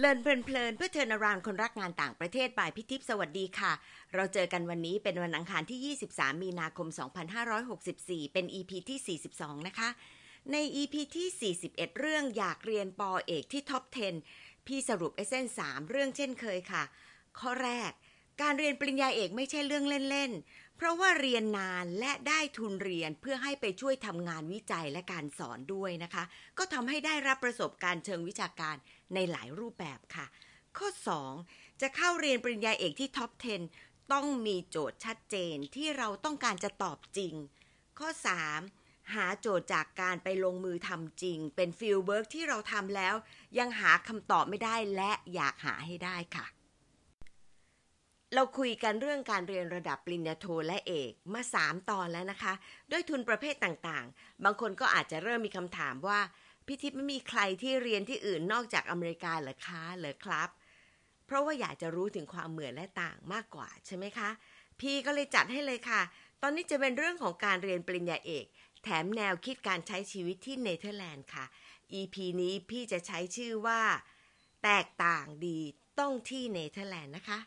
เลินเพลินๆเพื่อเทินารานคนรักงานต่างประเทศบ่ายพิทิพสวัสดีค่ะ เราเจอกันวันนี้เป็นวันอังคารที่ 23 มีนาคม 2564 เป็น EP ที่ 42 นะคะ ใน EP ที่ 41 เรื่องอยากเรียนปอเอกที่ท็อป 10 พี่สรุปเอเซน3 เรื่องเช่นเคยค่ะ ข้อแรก การเรียนปริญญาเอกไม่ใช่เรื่องเล่น ๆ เพราะว่าเรียนนานและได้ทุนเรียนเพื่อให้ไปช่วยทำงานวิจัยและการสอนด้วยนะคะ ก็ทำให้ได้รับประสบการณ์เชิงวิชาการ ในหลายรูปแบบค่ะ ข้อ 2 จะเข้าเรียนปริญญาเอกที่ top 10 ต้องมีโจทย์ชัดเจนที่เราต้องการจะตอบจริง ข้อ 3 หาโจทย์จากการไปลงมือทำจริง เป็น fieldwork ที่เราทำแล้ว ยังหาคำตอบไม่ได้และอยากหาให้ได้ค่ะเราคุยกันเรื่องการเรียนระดับปริญญาโทและเอกมา 3 ตอนแล้วนะคะ ด้วยทุนประเภทต่างๆ บางคนก็อาจจะเริ่มมีคำถามว่า พี่ทิพย์ไม่มีใครที่เรียนที่อื่นนอกจากอเมริกาเหรอคะเหรอครับ เพราะว่าอยากจะรู้ถึงความเหมือนและต่างมากกว่าใช่ไหมคะ พี่ก็เลยจัดให้เลยค่ะ ตอนนี้จะเป็นเรื่องของการเรียนปริญญาเอก แถมแนวคิดการใช้ชีวิตที่เนเธอร์แลนด์ค่ะ EP นี้พี่จะใช้ชื่อว่า แตกต่างดีต้องที่เนเธอร์แลนด์นะคะ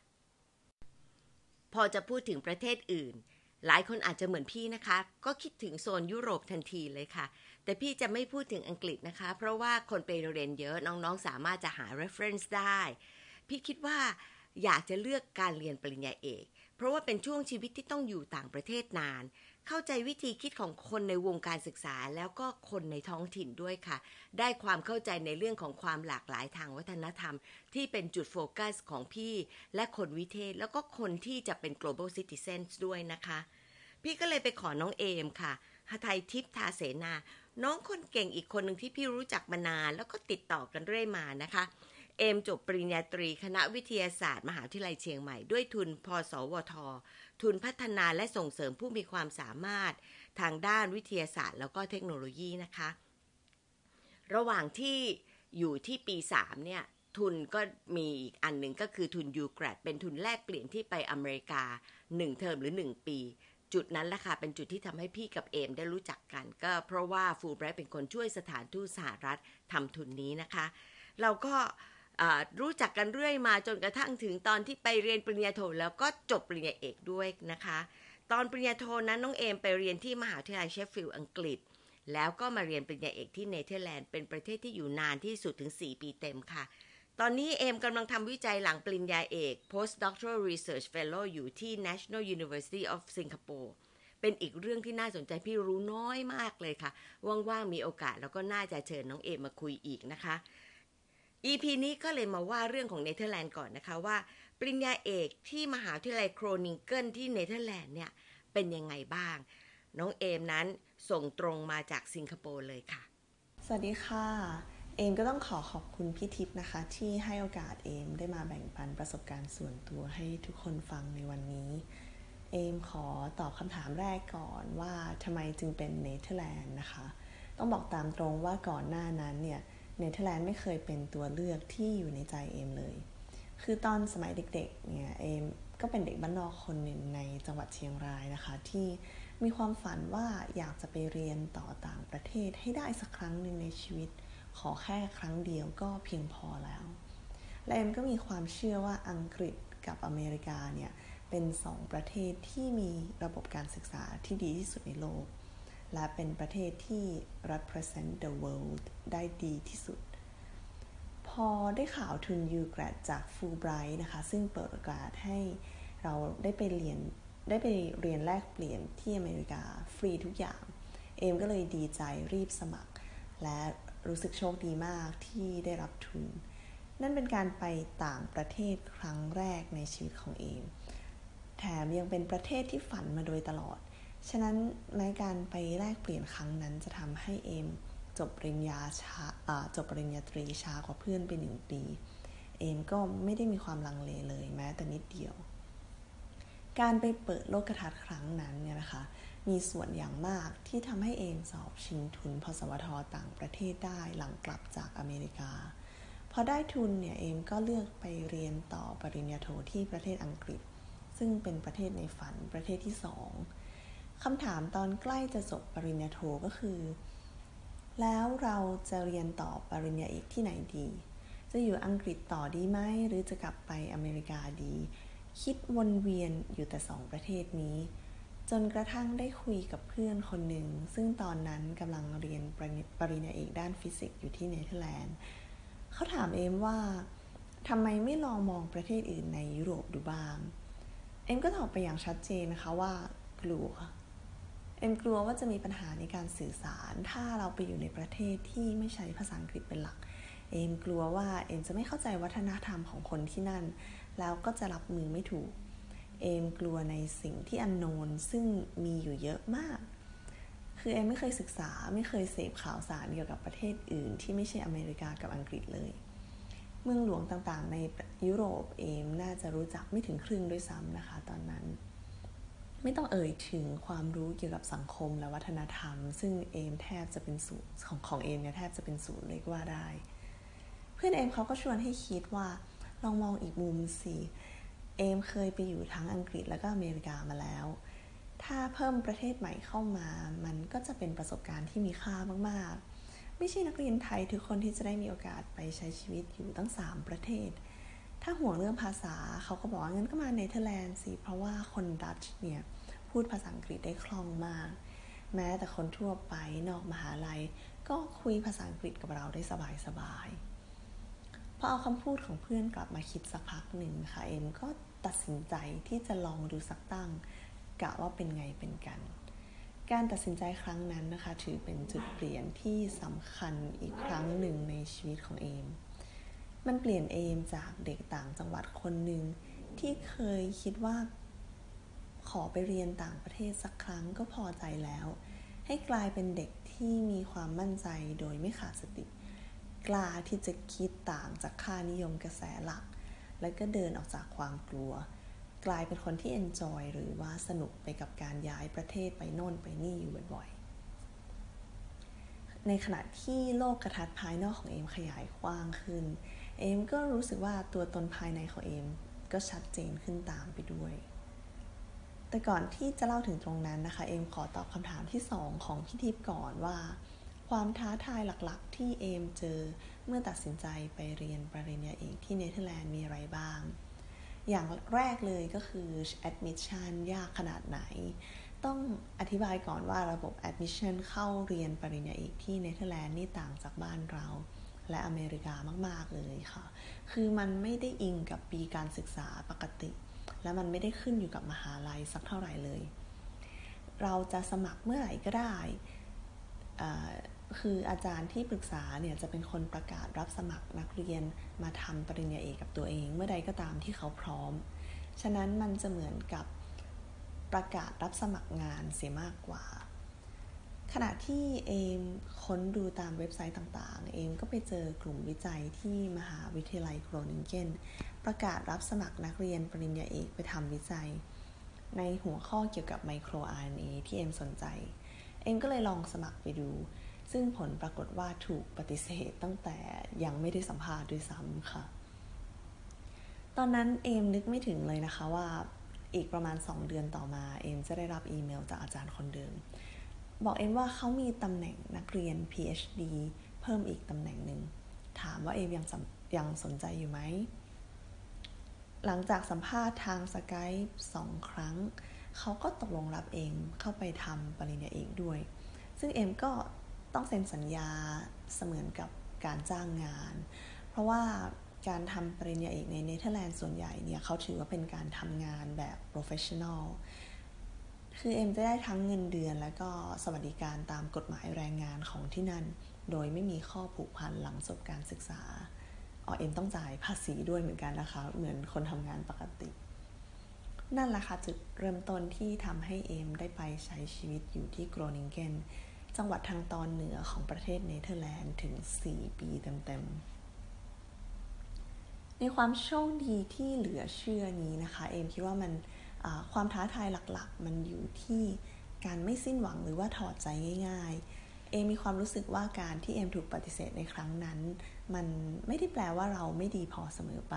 พอจะพูดถึงประเทศอื่น หลายคนอาจจะเหมือนพี่นะคะ ก็คิดถึงโซนยุโรปทันทีเลยค่ะ แต่พี่จะไม่พูดถึงอังกฤษนะคะ เพราะว่าคนไปเรียนเยอะน้องๆ สามารถจะหา reference ได้ พี่คิดว่าอยากจะเลือกการเรียนปริญญาเอก เพราะว่าเป็นช่วงชีวิตที่ต้องอยู่ต่างประเทศนาน เข้าใจวิธีคิดของคนในวงการศึกษาแล้วก็คนในท้องถิ่นด้วยค่ะ ได้ความเข้าใจในเรื่องของความหลากหลายทางวัฒนธรรม ที่เป็นจุดโฟกัสของพี่และคนวิเทศ แล้วก็คนที่จะเป็น global citizens ด้วยนะคะ พี่ก็เลยไปขอน้องเอมค่ะหทัยทิพย์ทาเสนา น้องคนเก่งอีกคนหนึ่งที่พี่รู้จักมานาน แล้วก็ติดต่อกันเรื่อยมานะคะ เอมจบปริญญาตรีคณะวิทยาศาสตร์ มหาวิทยาลัยเชียงใหม่ด้วยทุน พสวท ทุนพัฒนาและส่งเสริมผู้มีความสามารถทางด้านวิทยาศาสตร์ แล้วก็เทคโนโลยีนะคะ ระหว่างที่อยู่ที่ปี 3 เนี่ย ทุนก็มีอีกอันหนึ่งก็คือทุน UGRAD เป็นทุนแลกเปลี่ยนที่ไปอเมริกา 1 เทอมหรือ 1 ปี จุดนั้นแหละค่ะเป็นจุดที่ทำให้พี่กับเอมได้รู้จักกัน ก็เพราะว่าฟูลไบรท์เป็นคนช่วยสถานทูตสหรัฐทำทุนนี้นะคะ เราก็ รู้จักกันเรื่อยมาจนกระทั่งถึงตอนที่ไปเรียนปริญญาโทแล้วก็จบปริญญาเอกด้วยนะคะ ตอนปริญญาโทนั้นน้องเอมไปเรียนที่มหาวิทยาลัยเชฟฟิลด์อังกฤษ แล้วก็มาเรียนปริญญาเอกที่เนเธอร์แลนด์เป็นประเทศที่อยู่นานที่สุดถึง 4 ปีเต็มค่ะ ตอนนี้เอมกำลังทำวิจัยหลังปริญญาเอก postdoctoral research fellow อยู่ที่ National University of Singapore เป็นอีกเรื่องที่น่าสนใจพี่รู้น้อยมากเลยค่ะ ว่างๆมีโอกาสแล้วก็น่าจะเชิญน้องเอมมาคุยอีกนะคะ EP นี้ก็เลยมาว่าเรื่องของเนเธอร์แลนด์ก่อนนะคะว่า ปริญญาเอกที่มหาวิทยาลัยโกรนิงเกนที่เนเธอร์แลนด์เนี่ย เป็นยังไงบ้าง น้องเอมนั้นส่งตรงมาจากสิงคโปร์เลยค่ะ สวัสดีค่ะ เอมก็ต้องขอขอบคุณพี่ทิพย์นะคะ ที่ให้โอกาสเอมได้มาแบ่งปันประสบการณ์ส่วนตัวให้ทุกคนฟังในวันนี้ เอมขอตอบคำถามแรกก่อนว่าทำไมจึงเป็นเนเธอร์แลนด์นะคะ ต้องบอกตามตรงว่าก่อนหน้านั้นเนี่ย เนเธอร์แลนด์ไม่เคยเป็นตัวเลือกที่อยู่ในใจเอมเลย คือตอนสมัยเด็กๆ เนี่ยเอมก็เป็นเด็กบ้านนอกคนหนึ่งในจังหวัดเชียงรายนะคะ ที่มีความฝันว่าอยากจะไปเรียนต่อต่างประเทศให้ได้สักครั้งหนึ่งในชีวิต ขอแค่ครั้งเดียวก็เพียงพอแล้ว และเอมก็มีความเชื่อว่าอังกฤษกับอเมริกาเนี่ยเป็นสองประเทศที่มีระบบการศึกษาที่ดีที่สุดในโลก และเป็นประเทศที่ represent the world ได้ดีที่สุด พอได้ข่าวทุน u g r a d จาก Fulbright นะคะ ซึ่งเปิดโอกาสให้เราได้ไปเรียนได้ไปเรียนแลกเปลี่ยนที่อเมริกาฟรีทุกอย่าง เอมก็เลยดีใจรีบสมัคร และรู้สึกโชคดีมากที่ได้รับทุน นั่นเป็นการไปต่างประเทศครั้งแรกในชีวิตของเอม แถมยังเป็นประเทศที่ฝันมาโดยตลอด ฉะนั้นในการไปแลกเปลี่ยนครั้งนั้นจะทำให้เอมจบปริญญาช้าจบปริญญาตรีช้ากว่าเพื่อนไปหนึ่งปี เอมก็ไม่ได้มีความลังเลเลยแม้แต่นิดเดียว การไปเปิดโลกทัศน์ครั้งนั้นเนี่ยนะคะมีส่วนอย่างมากที่ทำให้เอมสอบชิงทุนพสวทต่างประเทศได้หลังกลับจากอเมริกา พอได้ทุนเนี่ยเอมก็เลือกไปเรียนต่อปริญญาโทที่ประเทศอังกฤษ ซึ่งเป็นประเทศในฝันประเทศที่สอง คำถามตอนใกล้จะจบปริญญาโทก็คือ แล้วเราจะเรียนต่อปริญญาเอกที่ไหนดี จะอยู่อังกฤษต่อดีไหมหรือจะกลับไปอเมริกาดี คิดวนเวียนอยู่แต่สองประเทศนี้ จนกระทั่งได้คุยกับเพื่อนคนหนึ่ง ซึ่งตอนนั้นกำลังเรียนปริญญาเอกด้านฟิสิกส์อยู่ที่เนเธอร์แลนด์เขาถามเอมว่าทำไมไม่ลองมองประเทศอื่นในยุโรปดูบ้าง เอมก็ตอบไปอย่างชัดเจนนะคะว่ากลัว เอมกลัวว่าจะมีปัญหาในการสื่อสาร ถ้าเราไปอยู่ในประเทศที่ไม่ใช้ภาษาอังกฤษเป็นหลัก เอ็มกลัวว่าเอ็มจะไม่เข้าใจวัฒนธรรมของคนที่นั่น แล้วก็จะรับมือไม่ถูก เอมกลัวในสิ่งที่ unknown ซึ่งมีอยู่เยอะมาก คือเอมไม่เคยศึกษาไม่เคยเสพข่าวสารเกี่ยวกับประเทศอื่น ที่ไม่ใช่อเมริกากับอังกฤษเลย เมืองหลวงต่างๆ ในยุโรปเอมน่าจะรู้จักไม่ถึงครึ่งด้วยซ้ำนะคะ ตอนนั้น ไม่ต้องเอ่ยถึงความรู้เกี่ยวกับสังคมและวัฒนธรรม ซึ่งเอมแทบจะเป็นศูนย์ของของเอมเนี่ยแทบจะเป็นศูนย์เลยก็ว่าได้ เพื่อนเอมเขาก็ชวนให้คิดว่าลองมองอีกมุมสิเอมเคยไปอยู่ทั้งอังกฤษแล้วก็อเมริกามาแล้ว ถ้าเพิ่มประเทศใหม่เข้ามา มันก็จะเป็นประสบการณ์ที่มีค่ามากๆ ไม่ใช่นักเรียนไทยทุกคนที่จะได้มีโอกาสไปใช้ชีวิตอยู่ตั้ง 3 ประเทศ ถ้าห่วงเรื่องภาษาเขาก็บอกว่างั้นก็มาเนเธอร์แลนด์สิ เพราะว่าคนดัตช์เนี่ยพูดภาษาอังกฤษได้คล่องมาก แม้แต่คนทั่วไปนอกมหาลัย ก็คุยภาษาอังกฤษกับเราได้สบายๆพอเอาคำพูดของเพื่อนกลับมาคิดสักพักหนึ่งค่ะเอ็มก็ตัดสินใจที่จะลองดูสักตั้งกะว่าเป็นไงเป็นกัน การตัดสินใจครั้งนั้นนะคะ ถือเป็นจุดเปลี่ยนที่สำคัญอีกครั้งหนึ่งในชีวิตของเอม มันเปลี่ยนเอมจากเด็กต่างจังหวัดคนหนึ่งที่เคยคิดว่า ขอไปเรียนต่างประเทศสักครั้งก็พอใจแล้ว ให้กลายเป็นเด็กที่มีความมั่นใจโดยไม่ขาดสติ กล้าที่จะคิดต่างจากค่านิยมกระแสหลัก และก็เดินออกจากความกลัว กลายเป็นคนที่เอนจอยหรือว่าสนุกไปกับการย้ายประเทศไปโน่นไปนี่อยู่บ่อยๆในขณะที่โลกกระทัดภายนอกของเอมขยายกว้างขึ้น เอมก็รู้สึกว่าตัวตนภายในของเอมก็ชัดเจนขึ้นตามไปด้วย แต่ก่อนที่จะเล่าถึงตรงนั้นนะคะ เอมขอตอบคำถามที่ 2 ของพี่ทิพย์ก่อนว่า ความท้าทายหลักๆ ที่เอมเจอเมื่อตัดสินใจไปเรียนปริญญาเอกที่เนเธอร์แลนด์มีอะไรบ้าง อย่างแรกเลยก็คือ admission ยากขนาดไหน ต้องอธิบายก่อนว่าระบบ admission เข้าเรียนปริญญาเอกที่เนเธอร์แลนด์นี่ต่างจากบ้านเรา และอเมริกามาก ๆ เลยค่ะ คือมันไม่ได้อิงกับปีการศึกษาปกติ และมันไม่ได้ขึ้นอยู่กับมหาลัยสักเท่าไหร่เลย เราจะสมัครเมื่อไหร่ก็ได้ คืออาจารย์ที่ปรึกษาเนี่ยจะเป็นคนประกาศรับสมัครนักเรียนมาทำปริญญาเอกกับตัวเอง เมื่อใดก็ตามที่เขาพร้อม ฉะนั้นมันจะเหมือนกับประกาศรับสมัครงานเสียมากกว่า ขณะที่เอมค้นดูตามเว็บไซต์ต่างๆ เอมก็ไปเจอกลุ่มวิจัยที่มหาวิทยาลัยโกรนิงเกนประกาศรับสมัครนักเรียนปริญญาเอกไปทำวิจัย ในหัวข้อเกี่ยวกับไมโคร RNA ที่เอมสนใจ เอมก็เลยลองสมัครไปดู ซึ่งผลปรากฏว่าถูกปฏิเสธตั้งแต่ยังไม่ได้สัมภาษณ์ด้วยซ้ำค่ะ ตอนนั้นเอมนึกไม่ถึงเลยนะคะว่าอีกประมาณ 2 เดือนต่อมาเอมจะได้รับอีเมลจากอาจารย์คนเดิม บอกเอมว่าเขามีตำแหน่งนักเรียน PhD เพิ่มอีกตำแหน่งหนึ่ง ถามว่าเอมยังยังสนใจอยู่ไหม หลังจากสัมภาษณ์ทางสกายสองครั้ง เขาก็ตกลงรับเองเข้าไปทำปริญญาเอกด้วย ซึ่งเอมก็ต้องเซ็นสัญญาเสมือนกับการจ้างงาน เพราะว่าการทำปริญญาเอกในเนเธอร์แลนด์ส่วนใหญ่เนี่ยเขาถือว่าเป็นการทำงานแบบ professional คือเอ็มจะได้ทั้งเงินเดือน และก็สวัสดิการตามกฎหมายแรงงานของที่นั่น โดยไม่มีข้อผูกพันหลังจบการศึกษาอ้อเอมต้องจ่ายภาษีด้วยเหมือนกันนะคะ เหมือนคนทำงานปกติ นั่นแหละค่ะจุดเริ่มต้นที่ทำให้เอมได้ไปใช้ชีวิตอยู่ที่โกรนิงเกนจังหวัดทางตอนเหนือของประเทศเนเธอร์แลนด์ถึง 4 ปีเต็มๆ ในความโชคดีที่เหลือเชื่อนี้นะคะ เอมคิดว่ามัน ความท้าทายหลักๆ มันอยู่ที่การไม่สิ้นหวังหรือว่าถอดใจง่าย ๆ เอมมีความรู้สึกว่าการที่เอมถูกปฏิเสธในครั้งนั้น มันไม่ได้แปลว่าเราไม่ดีพอเสมอไป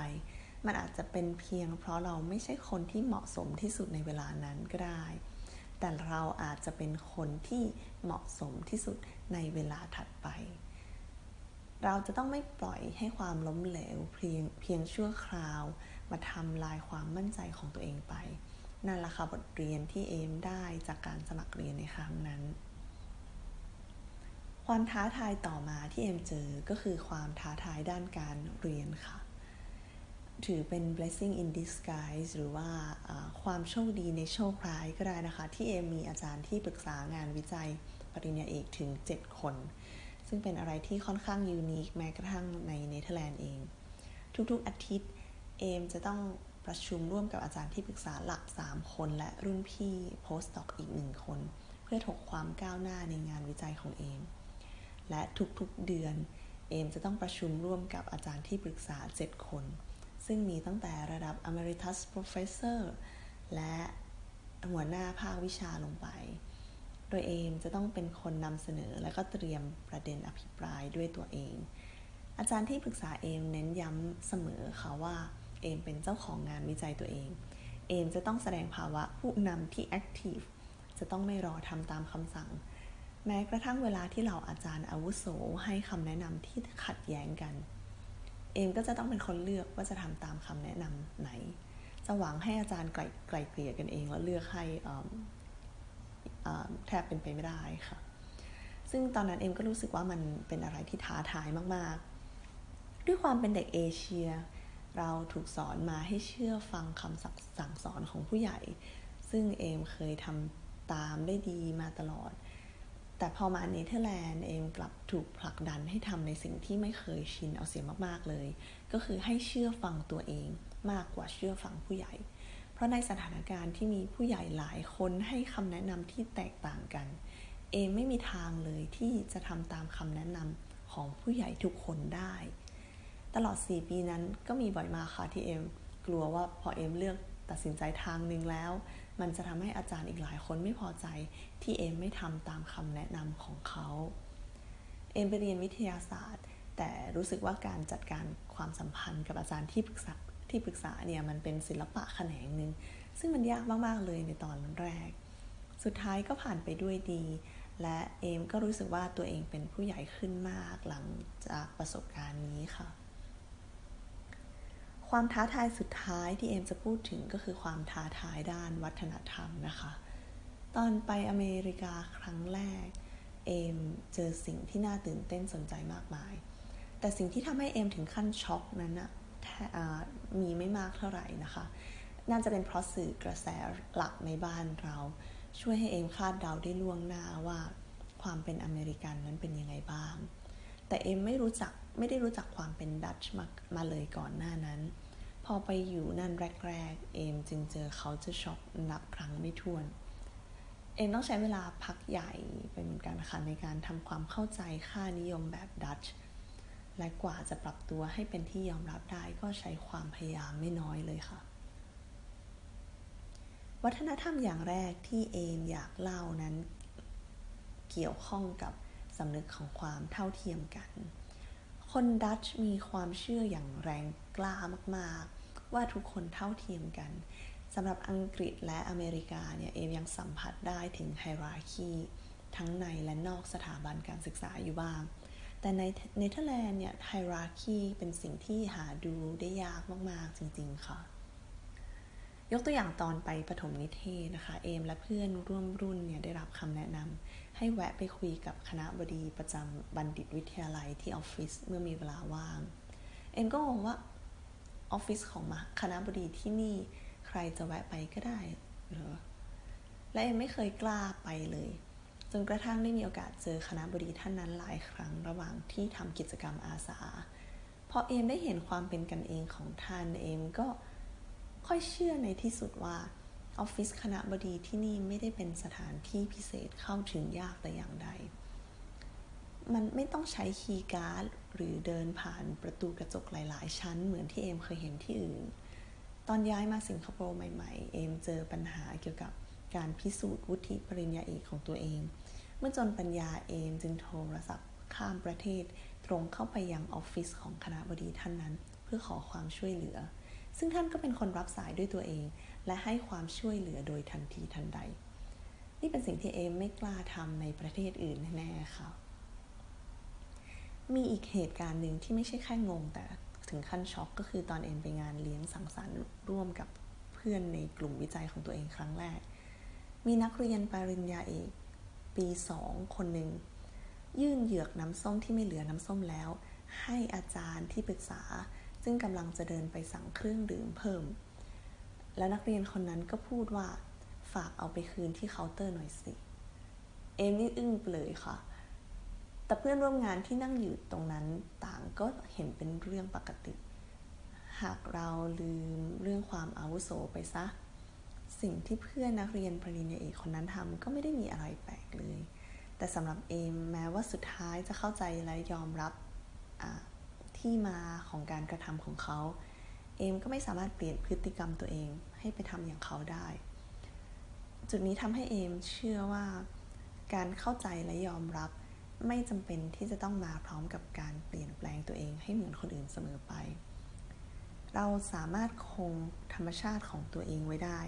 มันอาจจะเป็นเพียง เพราะเราไม่ใช่คนที่เหมาะสมที่สุดในเวลานั้นก็ได้ แต่เราอาจจะเป็นคนที่เหมาะสมที่สุดในเวลาถัดไป เราจะต้องไม่ปล่อยให้ความล้มเหลวเพียงเพียงชั่วคราว มาทำลายความมั่นใจของตัวเองไป นั่นแหละค่ะบทเรียนที่เอมได้จากการสมัครเรียนในครั้งนั้น ความท้าทายต่อมาที่เอมเจอก็คือความท้าทายด้านการเรียนค่ะ ถือเป็น blessing in disguise หรือว่าความโชคดีในโชคร้ายก็ได้นะคะ ที่เอมมีอาจารย์ที่ปรึกษางานวิจัยปริญญาเอกถึง 7 คน ซึ่งเป็นอะไรที่ค่อนข้าง unique แม้กระทั่งในเนเธอร์แลนด์เอง ทุกๆอาทิตย์เอมจะต้อง ประชุมร่วมกับอาจารย์ที่ปรึกษาหลัก 3 คน และรุ่นพี่โพสต์ดอกอีกหนึ่งคน เพื่อถกความก้าวหน้าในงานวิจัยของเอม และทุกๆเดือนเอมจะต้องประชุมร่วมกับอาจารย์ที่ปรึกษา 7 คน ซึ่งมีตั้งแต่ระดับ Emeritus Professor และหัวหน้าภาควิชาลงไป โดยเอมจะต้องเป็นคนนำเสนอและก็เตรียมประเด็นอภิปรายด้วยตัวเอง อาจารย์ที่ปรึกษาเอมเน้นย้ำเสมอค่ะว่า เอมเป็นเจ้าของงานวิจัยตัวเอง เอมจะต้องแสดงภาวะผู้นำที่แอคทีฟ จะต้องไม่รอทำตามคำสั่ง แม้กระทั่งเวลาที่เราอาจารย์อาวุโสให้คำแนะนำที่ขัดแย้งกัน เอมก็จะต้องเป็นคนเลือกว่าจะทำตามคำแนะนำไหน จะหวังให้อาจารย์ไกลไกลเกลี่ยกันเองแล้วเลือกให้แทบเป็นไปไม่ได้ค่ะ ซึ่งตอนนั้นเอมก็รู้สึกว่ามันเป็นอะไรที่ท้าทายมาก ๆ ด้วยความเป็นเด็กเอเชีย เราถูกสอนมาให้เชื่อฟังคำสั่งสอนของผู้ใหญ่ ซึ่งเอมเคยทำตามได้ดีมาตลอด แต่พอมาเนเธอร์แลนด์เอมกลับถูกผลักดันให้ทำในสิ่งที่ไม่เคยชินเอาเสียมากๆเลย ก็คือให้เชื่อฟังตัวเองมากกว่าเชื่อฟังผู้ใหญ่ เพราะในสถานการณ์ที่มีผู้ใหญ่หลายคนให้คำแนะนำที่แตกต่างกัน เอมไม่มีทางเลยที่จะทำตามคำแนะนำของผู้ใหญ่ทุกคนได้ ตลอด 4 ปีนั้นก็มีบ่อยมาค่ะที่เอมกลัวว่าพอเอมเลือกตัดสินใจทางหนึ่งแล้ว มันจะทำให้อาจารย์อีกหลายคนไม่พอใจที่เอมไม่ทำตามคำแนะนำของเขา เอมไปเรียนวิทยาศาสตร์ แต่รู้สึกว่าการจัดการความสัมพันธ์กับอาจารย์ที่ปรึกษาที่ปรึกษาเนี่ยมันเป็นศิลปะแขนงหนึ่งซึ่งมันยากมาก ๆ เลยในตอนแรก สุดท้ายก็ผ่านไปด้วยดี และเอมก็รู้สึกว่าตัวเองเป็นผู้ใหญ่ขึ้นมากหลังจากประสบการณ์นี้ค่ะ ความท้าทายสุดท้ายที่เอมจะพูดถึงก็คือความท้าทายด้านวัฒนธรรมนะคะ ตอนไปอเมริกาครั้งแรก เอมเจอสิ่งที่น่าตื่นเต้นสนใจมากมาย แต่สิ่งที่ทำให้เอมถึงขั้นช็อกนั้นอะมีไม่มากเท่าไหร่นะคะ น่าจะเป็นเพราะสื่อกระแสหลักในบ้านเรา ช่วยให้เอมคาดเดาได้ล่วงหน้าว่าความเป็นอเมริกันนั้นเป็นยังไงบ้าง แต่เอมไม่รู้จักไม่ได้รู้จักความเป็นดัตช์มามาเลยก่อนหน้านั้น พอไปอยู่นั่นแรกๆ เอมจึงเจอเขาจะช็อกนับครั้งไม่ถ้วน เอมต้องใช้เวลาพักใหญ่ไปเหมือนกันค่ะในการทำความเข้าใจค่านิยมแบบดัตช์และกว่าจะปรับตัวให้เป็นที่ยอมรับได้ก็ใช้ความพยายามไม่น้อยเลยค่ะ วัฒนธรรมอย่างแรกที่เอมอยากเล่านั้น เกี่ยวข้องกับสำนึกของความเท่าเทียมกัน คนดัตช์มีความเชื่ออย่างแรงกล้ามากๆ ว่าทุกคนเท่าเทียมกันสำหรับอังกฤษและอเมริกาเนี่ยเอมยังสัมผัสได้ถึงไฮราคีทั้งในและนอกสถาบันการศึกษาอยู่บ้าง แต่ในเนเธอร์แลนด์เนี่ยไฮราคีเป็นสิ่งที่หาดูได้ยากมากๆจริง ๆ ค่ะ ยกตัวอย่างตอนไปปฐมนิเทศนะคะ เอมและเพื่อนร่วมรุ่นเนี่ยได้รับคำแนะนำให้แวะไปคุยกับคณะบดีประจำบัณฑิตวิทยาลัยที่ออฟฟิศเมื่อมีเวลาว่าง เอมก็งงว่าออฟฟิศของคณะบดีที่นี่ใครจะแวะไปก็ได้เหรอและเอมไม่เคยกล้าไปเลย จนกระทั่งได้มีโอกาสเจอคณะบดีท่านนั้นหลายครั้งระหว่างที่ทำกิจกรรมอาสาพอเอมได้เห็นความเป็นกันเองของท่านเอมก็ ค่อยเชื่อในที่สุดว่าออฟฟิศคณะบดีที่นี่ไม่ได้เป็นสถานที่พิเศษเข้าถึงยากแต่อย่างใด มันไม่ต้องใช้คีย์การ์ดหรือเดินผ่านประตูกระจกหลาย ๆ ชั้นเหมือนที่เอมเคยเห็นที่อื่น ตอนย้ายมาสิงคโปร์ใหม่ ๆ เอมเจอปัญหาเกี่ยวกับการพิสูจน์วุฒิปริญญาเอกของตัวเอง เมื่อจนปัญญาเองจึงโทรศัพท์ข้ามประเทศ ตรงเข้าไปยังออฟฟิศของคณะบดีท่านนั้น เพื่อขอความช่วยเหลือ ซึ่งท่านก็เป็นคนรับสายด้วยตัวเอง และให้ความช่วยเหลือโดยทันทีทันใด นี่เป็นสิ่งที่เอมไม่กล้าทำในประเทศอื่นแน่ๆค่ะ มีอีกเหตุการณ์หนึ่งที่ไม่ใช่แค่งงแต่ถึงขั้นช็อกก็คือตอนเอมไปงานเลี้ยงสังสรรค์ร่วมกับเพื่อนในกลุ่มวิจัยของตัวเองครั้งแรก มีนักเรียนปริญญาเอกปีสองคนหนึ่งยื่นเหยือกน้ำส้มที่ไม่เหลือน้ำส้มแล้ว ให้อาจารย์ที่ปรึกษา ซึ่งกำลังจะเดินไปสั่งเครื่องดื่มเพิ่ม และนักเรียนคนนั้นก็พูดว่า ฝากเอาไปคืนที่เคาน์เตอร์หน่อยสิ เอมนี่อึ้งไปเลยค่ะ แต่เพื่อนร่วมงานที่นั่งอยู่ตรงนั้นต่างก็เห็นเป็นเรื่องปกติ หากเราลืมเรื่องความอาวุโสไปซะ สิ่งที่เพื่อนนักเรียนปริญญาเอกคนนั้นทำก็ไม่ได้มีอะไรแปลกเลย แต่สำหรับเอมแม้ว่าสุดท้ายจะเข้าใจและยอมรับ ที่มาของการกระทำของเขา เอมก็ไม่สามารถเปลี่ยนพฤติกรรมตัวเองให้ไปทำอย่างเขาได้ จุดนี้ทำให้เอมเชื่อว่าการเข้าใจและยอมรับไม่จำเป็นที่จะต้องมาพร้อมกับการเปลี่ยนแปลงตัวเองให้เหมือนคนอื่นเสมอไป เราสามารถคงธรรมชาติของตัวเองไว้ได้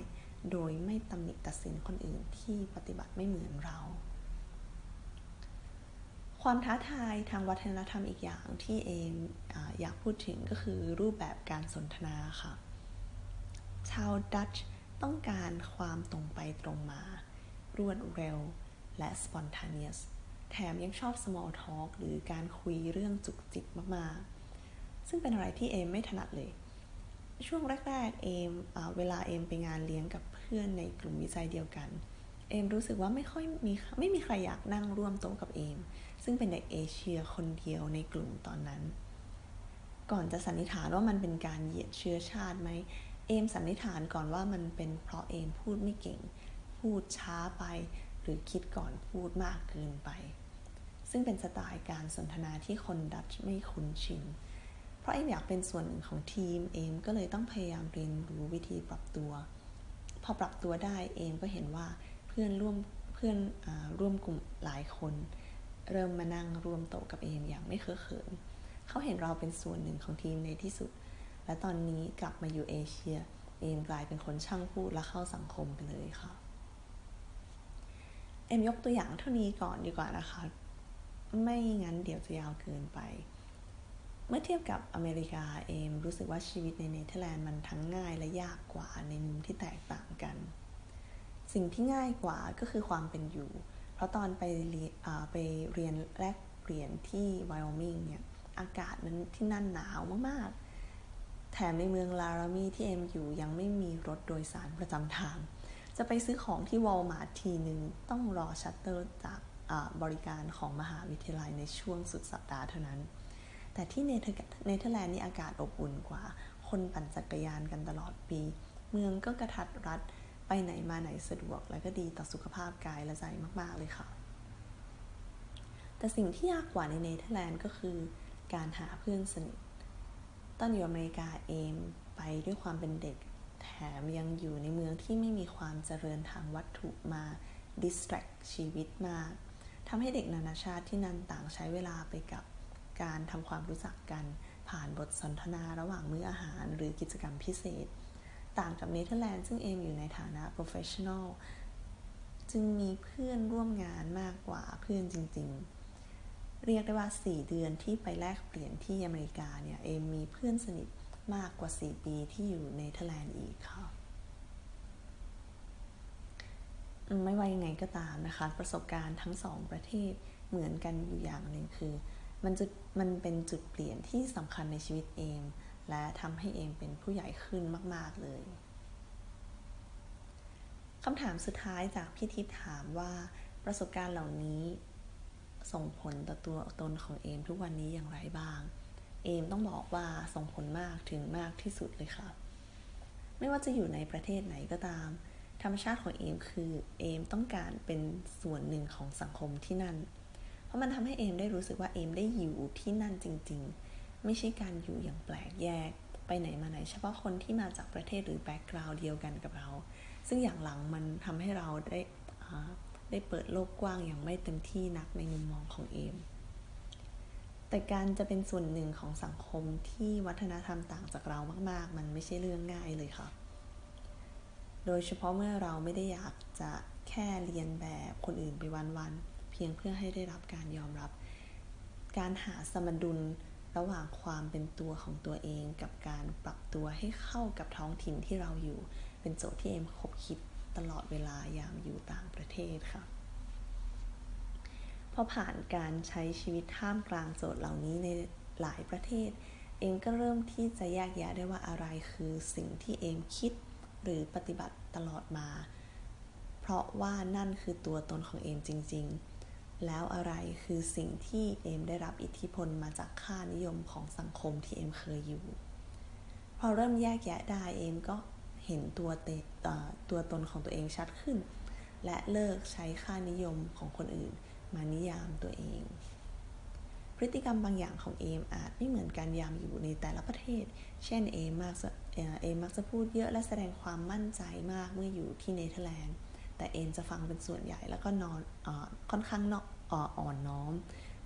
โดยไม่ตำหนิตัดสินคนอื่นที่ปฏิบัติไม่เหมือนเรา ความท้าทายทางวัฒนธรรมอีกอย่างที่เอมออยากพูดถึงก็คือรูปแบบการสนทนาค่ะ ชาวดัตช์ต้องการความตรงไปตรงมา รวดเร็วและ spontaneous แถมยังชอบ small talk หรือการคุยเรื่องจุกจิกมากๆ ซึ่งเป็นอะไรที่เอมไม่ถนัดเลย ช่วงแรก ๆ เอมเวลาเอมไปงานเลี้ยงกับเพื่อนในกลุ่มวิจัยเดียวกันเเอมรู้สึกว่าไม่ค่อยมีไม่มีใครอยากนั่งร่วมโต๊ะกับเอม ซึ่งเป็นเด็กเอเชียคนเดียวในกลุ่มตอนนั้น ก่อนจะสันนิษฐานว่ามันเป็นการเหยียดเชื้อชาติไหมเอมสันนิษฐานก่อนว่ามันเป็นเพราะเอมพูดไม่เก่ง พูดช้าไป หรือคิดก่อนพูดมากเกินไป ซึ่งเป็นสไตล์การสนทนาที่คนดัตช์ไม่คุ้นชินเพราะเอมอยากเป็นส่วนหนึ่งของทีมเอมก็เลยต้องพยายามเรียนรู้วิธีปรับตัว พอปรับตัวได้เอมก็เห็นว่า พื่อนร่วมเพื่อนอร่วมกลุ่มหลายคน เริ่มมานั่งรวมโต๊ะกับเอมอย่างไม่เคอะเขินเขาเห็นเราเป็นส่วนหนึ่งของทีมในที่สุด และตอนนี้กลับมาอยู่เอเชีย เอมกลายเป็นคนช่างพูดและเข้าสังคมไปเลยค่ะ เอมยกตัวอย่างเท่านี้ก่อนดีกว่านะคะ ไม่งั้นเดี๋ยวจะยาวเกินไป เมื่อเทียบกับอเมริกาเอมรู้สึกว่าชีวิตในเนเธอร์แลนด์มันทั้งง่ายและยากกว่าในมุมที่แตกต่างกัน สิ่งที่ง่ายกว่าก็คือความเป็นอยู่ เพราะตอนไปเรียนไปเรียนแลกเปลี่ยนที่ไวโอมิงเนี่ยอากาศนั้นที่นั่นหนาวมากๆ แถมในเมืองลารามีที่เอมอยู่ยังไม่มีรถโดยสารประจำทาง จะไปซื้อของที่วอลมาร์ททีหนึ่งต้องรอ shuttle จากบริการของมหาวิทยาลัยในช่วงสุดสัปดาห์เท่านั้น แต่ที่เนเธอร์แลนด์นี่อากาศอบอุ่นกว่า คนปั่นจักรยานกันตลอดปี เมืองก็กระทัดรัด ไปไหนมาไหนสะดวกและก็ดีต่อสุขภาพกายและใจมาก ๆ เลยค่ะ แต่สิ่งที่ยากกว่าในเนเธอร์แลนด์ก็คือการหาเพื่อนสนิทตอนอยู่อเมริกาเองไปด้วยความเป็นเด็ก แถมยังอยู่ในเมืองที่ไม่มีความเจริญทางวัตถุมา distract ชีวิตมากทำให้เด็กนานาชาติที่นั่นต่างใช้เวลาไปกับการทำความรู้จักกันผ่านบทสนทนาระหว่างมื้ออาหารหรือกิจกรรมพิเศษ ต่างกับเนเธอร์แลนด์ซึ่งเอมอยู่ในฐานะ professional จึงมีเพื่อนร่วมงานมากกว่าเพื่อนจริง ๆ เรียกได้ว่า 4 เดือนที่ไปแลกเปลี่ยนที่อเมริกาเนี่ย เอมมีเพื่อนสนิทมากกว่า 4 ปีที่อยู่เนเธอร์แลนด์อีกค่ะไม่ว่ายังไงก็ตามนะคะ ประสบการณ์ทั้งสองประเทศเหมือนกันอยู่อย่างหนึ่งคือ มันจุดมันเป็นจุดเปลี่ยนที่สำคัญในชีวิตเอง และทำให้เองเป็นผู้ใหญ่ขึ้นมาก ๆ เลยคำถามสุดท้ายจากพี่ทิพย์ถามว่าประสบการณ์เหล่านี้ส่งผลต่อตัวตนของเอมทุกวันนี้อย่างไรบ้าง เอมต้องบอกว่าส่งผลมากถึงมากที่สุดเลยค่ะ ไม่ว่าจะอยู่ในประเทศไหนก็ตาม ธรรมชาติของเอมคือเอมต้องการเป็นส่วนหนึ่งของสังคมที่นั่น เพราะมันทำให้เอมได้รู้สึกว่าเอมได้อยู่ที่นั่นจริง ๆ ไม่ใช่การอยู่อย่างแปลกแยกไปไหนมาไหน เฉพาะคนที่มาจากประเทศหรือแบ็กกราวด์เดียวกันกับเรา ซึ่งอย่างหลังมันทำให้เราได้ได้เปิดโลกกว้างอย่างไม่เต็มที่นักในมุมมองของเอม แต่การจะเป็นส่วนหนึ่งของสังคมที่วัฒนธรรมต่างจากเรามาก ๆ มันไม่ใช่เรื่องง่ายเลยค่ะ โดยเฉพาะเมื่อเราไม่ได้อยากจะแค่เรียนแบบคนอื่นไปวัน ๆ เพียงเพื่อให้ได้รับการยอมรับ การหาสมดุล ระหว่างความเป็นตัวของตัวเองกับการปรับตัวให้เข้ากับท้องถิ่นที่เราอยู่ เป็นโจทย์ที่เอ็มคบคิดตลอดเวลายามอยู่ต่างประเทศค่ะพอผ่านการใช้ชีวิตท่ามกลางโจทย์เหล่านี้ในหลายประเทศ เองก็เริ่มที่จะแยกแยะได้ว่าอะไรคือสิ่งที่เอมคิดหรือปฏิบัติตลอดมา เพราะว่านั่นคือตัวตนของเอมจริง ๆ แล้วอะไรคือสิ่งที่เอมได้รับอิทธิพลมาจากค่านิยมของสังคมที่เอมเคยอยู่ พอเริ่มแยกแยะได้เอมก็เห็นตัวเตตัวตนของตัวเองชัดขึ้น และเลิกใช้ค่านิยมของคนอื่นมานิยามตัวเอง พฤติกรรมบางอย่างของเอมอาจไม่เหมือนการยามอยู่ในแต่ละประเทศ เช่นเอมมักจะเอมมักจะพูดเยอะและแสดงความมั่นใจมากเมื่ออยู่ที่เนเธอร์แลนด์ แต่เอมจะฟังเป็นส่วนใหญ่แล้วก็นอนอค่อนข้างนอ่อนน้อม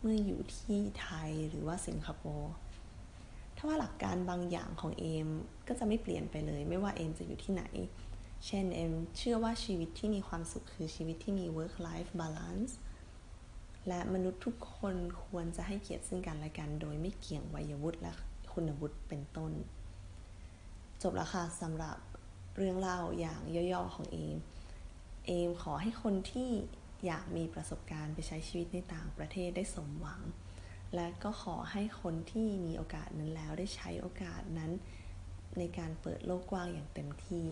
เมื่ออยู่ที่ไทยหรือว่าสิงคโปร์ถ้าว่าหลักการบางอย่างของเอมก็จะไม่เปลี่ยนไปเลย ไม่ว่าเอมจะอยู่ที่ไหน เช่นเอมเชื่อว่าชีวิตที่มีความสุขคือชีวิตที่มี work life balance และมนุษย์ทุกคนควรจะให้เกียรติซึ่งกันและกัน โดยไม่เกี่ยงวัยวุฒิและคุณวุฒิเป็นต้น จบแล้วค่ะสำหรับเรื่องเล่าอย่างย่อๆของเอม เอมขอให้คนที่อยากมีประสบการณ์ไปใช้ชีวิตในต่างประเทศได้สมหวัง และก็ขอให้คนที่มีโอกาสนั้นแล้วได้ใช้โอกาสนั้น ในการเปิดโลกกว้างอย่างเต็มที่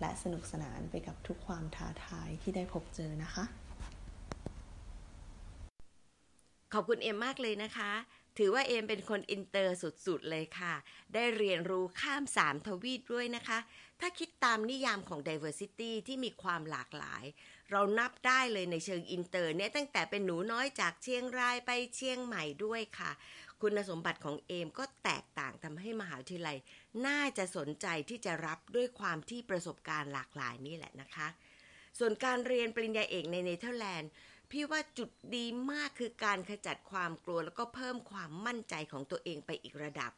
และสนุกสนานไปกับทุกความท้าทายที่ได้พบเจอนะคะ ขอบคุณเอมมากเลยนะคะ ถือว่าเอมเป็นคนอินเตอร์สุดๆเลยค่ะ ได้เรียนรู้ข้ามสามทวีปด้วยนะคะ ถ้าคิดตามนิยามของ diversity ที่มีความหลากหลาย เรานับได้เลยในเชิงอินเตอร์เนี่ยตั้งแต่เป็นหนูน้อยจากเชียงรายไปเชียงใหม่ด้วยค่ะ คุณสมบัติของเอมก็แตกต่างทำให้มหาวิทยาลัย น่าจะสนใจที่จะรับด้วยความที่ประสบการณ์หลากหลายนี่แหละนะคะ ส่วนการเรียนปริญญาเอกในเนเธอร์แลนด์ พี่ว่าจุดดีมากคือการขจัดความกลัวแล้วก็เพิ่มความมั่นใจของตัวเองไปอีกระดับ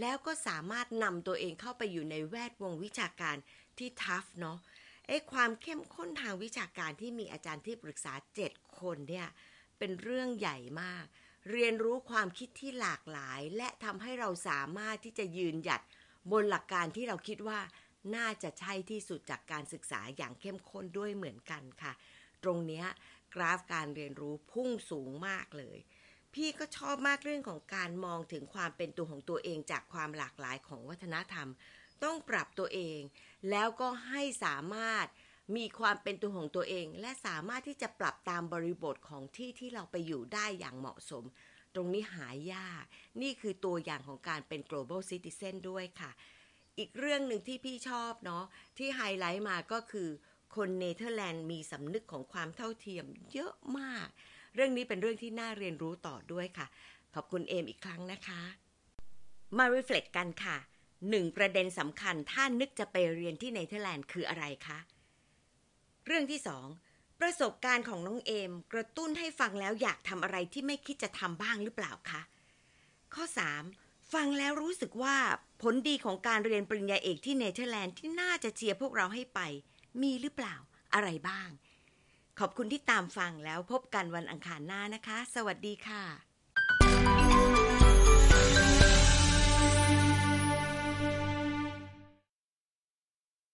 แล้วก็สามารถนำตัวเองเข้าไปอยู่ในแวดวงวิชาการที่ทัฟเนาะไอ้ความเข้มข้นทางวิชาการที่มีอาจารย์ที่ปรึกษาเจ็ดคนเนี่ยเป็นเรื่องใหญ่มาก เรียนรู้ความคิดที่หลากหลาย และทำให้เราสามารถที่จะยืนหยัดบนหลักการที่เราคิดว่าน่าจะใช่ที่สุดจากการศึกษาอย่างเข้มข้นด้วยเหมือนกันค่ะ ตรงเนี้ย ราฟการเรียนรู้พุ่งสูงมากเลย พี่ก็ชอบมากเรื่องของการมองถึงความเป็นตัวของตัวเองจากความหลากหลายของวัฒนธรรม ต้องปรับตัวเอง แล้วก็ให้สามารถมีความเป็นตัวของตัวเอง และสามารถที่จะปรับตามบริบทของที่ที่เราไปอยู่ได้อย่างเหมาะสม ตรงนี้หายาก นี่คือตัวอย่างของการเป็น global citizen ด้วยค่ะ อีกเรื่องหนึ่งที่พี่ชอบเนาะที่ไฮไลท์มาก็คือ คนเนเธอร์แลนด์มีสำนึกของความเท่าเทียมเยอะมาก เรื่องนี้เป็นเรื่องที่น่าเรียนรู้ต่อด้วยค่ะ ขอบคุณเอมอีกครั้งนะคะ มา reflect กันค่ะหนึ่งประเด็นสำคัญถ้านึกจะไปเรียนที่เนเธอร์แลนด์คืออะไรคะ เรื่องที่สองประสบการณ์ของน้องเอม กระตุ้นให้ฟังแล้วอยากทำอะไรที่ไม่คิดจะทำบ้างหรือเปล่าคะ ข้อ 3. ฟังแล้วรู้สึกว่าผลดีของการเรียนปริญญาเอกที่เนเธอร์แลนด์ที่น่าจะเชียร์พวกเราให้ไป มีหรือเปล่าอะไรบ้าง ขอบคุณที่ตามฟังแล้วพบกันวันอังคารหน้านะคะ สวัสดีค่ะ